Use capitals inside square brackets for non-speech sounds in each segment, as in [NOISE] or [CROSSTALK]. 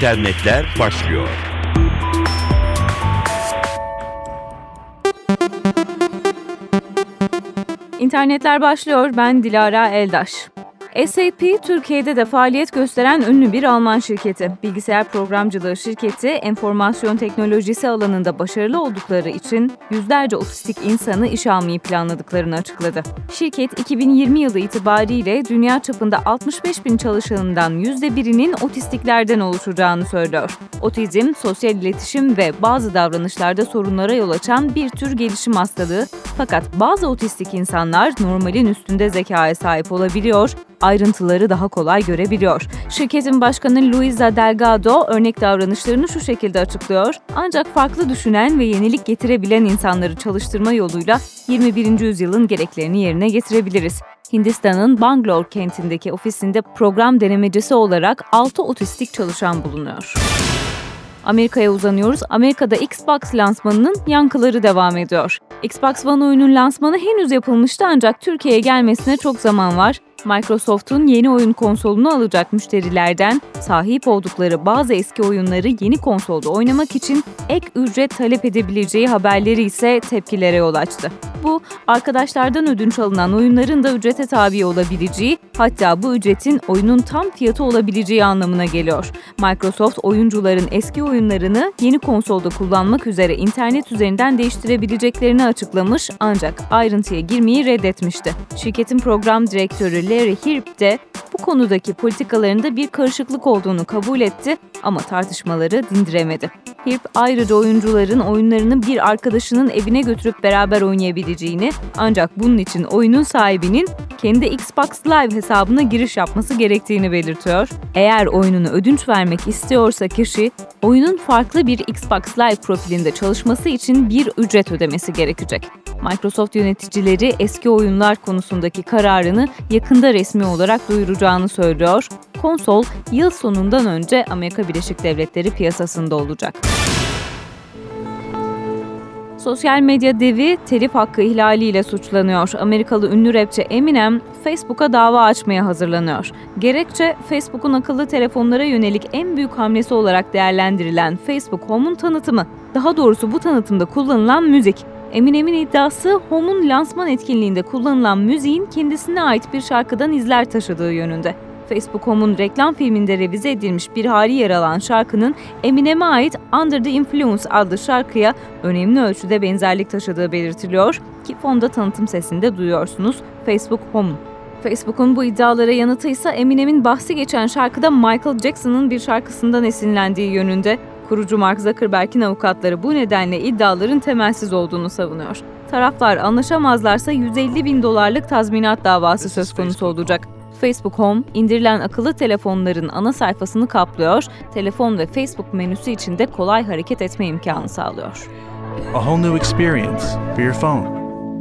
İnternetler başlıyor. İnternetler başlıyor. Ben Dilara Eldaş. SAP Türkiye'de de faaliyet gösteren ünlü bir Alman şirketi. Bilgisayar programcılığı şirketi enformasyon teknolojisi alanında başarılı oldukları için yüzlerce otistik insanı işe almayı planladıklarını açıkladı. Şirket 2020 yılı itibariyle dünya çapında 65 bin çalışanından %1'inin otistiklerden oluşacağını söylüyor. Otizm, sosyal iletişim ve bazı davranışlarda sorunlara yol açan bir tür gelişim hastalığı fakat bazı otistik insanlar normalin üstünde zekaya sahip olabiliyor, ayrıntıları daha kolay görebiliyor. Şirketin başkanı Luisa Delgado örnek davranışlarını şu şekilde açıklıyor. Ancak farklı düşünen ve yenilik getirebilen insanları çalıştırma yoluyla 21. yüzyılın gereklerini yerine getirebiliriz. Hindistan'ın Bangalore kentindeki ofisinde program denemecisi olarak 6 otistik çalışan bulunuyor. Amerika'ya uzanıyoruz. Amerika'da Xbox lansmanının yankıları devam ediyor. Xbox One oyunun lansmanı henüz yapılmıştı ancak Türkiye'ye gelmesine çok zaman var. Microsoft'un yeni oyun konsolunu alacak müşterilerden sahip oldukları bazı eski oyunları yeni konsolda oynamak için ek ücret talep edebileceği haberleri ise tepkilere yol açtı. Bu, arkadaşlardan ödünç alınan oyunların da ücrete tabi olabileceği, hatta bu ücretin oyunun tam fiyatı olabileceği anlamına geliyor. Microsoft oyuncuların eski oyunlarını yeni konsolda kullanmak üzere internet üzerinden değiştirebileceklerini açıklamış ancak ayrıntıya girmeyi reddetmişti. Şirketin program direktörü Larry Hirp de bu konudaki politikalarında bir karışıklık olduğunu kabul etti ama tartışmaları dindiremedi. Hirp ayrıca oyuncuların oyunlarını bir arkadaşının evine götürüp beraber oynayabileceğini ancak bunun için oyunun sahibinin kendi Xbox Live hesabına giriş yapması gerektiğini belirtiyor. Eğer oyununu ödünç vermek istiyorsa kişi, oyunun farklı bir Xbox Live profilinde çalışması için bir ücret ödemesi gerekecek. Microsoft yöneticileri eski oyunlar konusundaki kararını yakında resmi olarak duyuracağını söylüyor. Konsol yıl sonundan önce Amerika Birleşik Devletleri piyasasında olacak. Sosyal medya devi telif hakkı ihlaliyle suçlanıyor. Amerikalı ünlü rapçi Eminem Facebook'a dava açmaya hazırlanıyor. Gerekçe Facebook'un akıllı telefonlara yönelik en büyük hamlesi olarak değerlendirilen Facebook Home'un tanıtımı. Daha doğrusu bu tanıtımda kullanılan müzik. Eminem'in iddiası Home'un lansman etkinliğinde kullanılan müziğin kendisine ait bir şarkıdan izler taşıdığı yönünde. Facebook Home'un reklam filminde revize edilmiş bir hali yer alan şarkının Eminem'e ait Under the Influence adlı şarkıya önemli ölçüde benzerlik taşıdığı belirtiliyor ki fonda tanıtım sesinde duyuyorsunuz Facebook Home. Facebook'un bu iddialara yanıtı ise Eminem'in bahsi geçen şarkıda Michael Jackson'ın bir şarkısından esinlendiği yönünde. Kurucu Mark Zuckerberg'in avukatları bu nedenle iddiaların temelsiz olduğunu savunuyor. Taraflar anlaşamazlarsa 150 bin dolarlık tazminat davası söz konusu olacak. Facebook Home, indirilen akıllı telefonların ana sayfasını kaplıyor, telefon ve Facebook menüsü içinde kolay hareket etme imkanı sağlıyor. A whole new experience for your phone.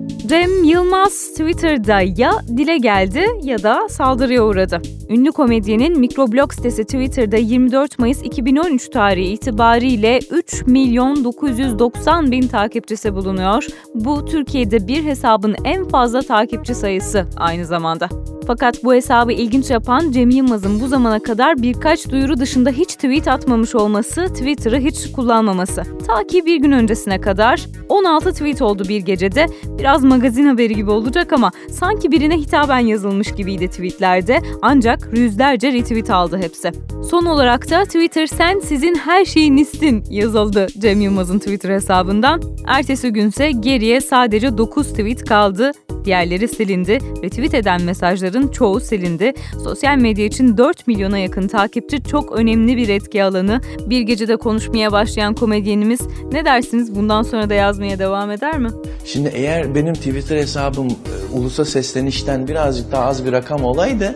Cem Yılmaz Twitter'da ya dile geldi ya da saldırıya uğradı. Ünlü komedyenin mikroblog sitesi Twitter'da 24 Mayıs 2013 tarihi itibariyle 3 milyon 990 bin takipçisi bulunuyor. Bu Türkiye'de bir hesabın en fazla takipçi sayısı aynı zamanda. Fakat bu hesabı ilginç yapan Cem Yılmaz'ın bu zamana kadar birkaç duyuru dışında hiç tweet atmamış olması, Twitter'ı hiç kullanmaması. Ta ki bir gün öncesine kadar 16 tweet oldu bir gecede. Biraz magazin haberi gibi olacak ama sanki birine hitaben yazılmış gibiydi tweetlerde. Ancak yüzlerce retweet aldı hepsi. Son olarak da Twitter sen sizin her şeyinizsin yazıldı Cem Yılmaz'ın Twitter hesabından. Ertesi günse geriye sadece 9 tweet kaldı. Diğerleri silindi. Retweet eden mesajların çoğu silindi. Sosyal medya için 4 milyona yakın takipçi çok önemli bir etki alanı. Bir gecede konuşmaya başlayan komedyenimiz ne dersiniz bundan sonra da yazmaya devam eder mi? Şimdi eğer benim Twitter hesabım e, ulusa seslenişten birazcık daha az bir rakam olaydı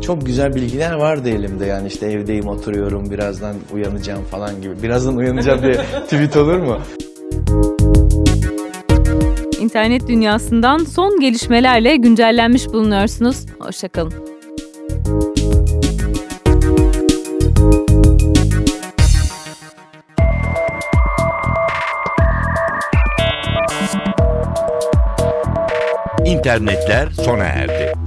çok güzel bilgiler vardı elimde yani işte evdeyim oturuyorum birazdan uyanacağım falan gibi. Birazdan uyanacağım diye [LAUGHS] tweet olur mu? İnternet dünyasından son gelişmelerle güncellenmiş bulunuyorsunuz. Hoşçakalın. İnternetler sona erdi.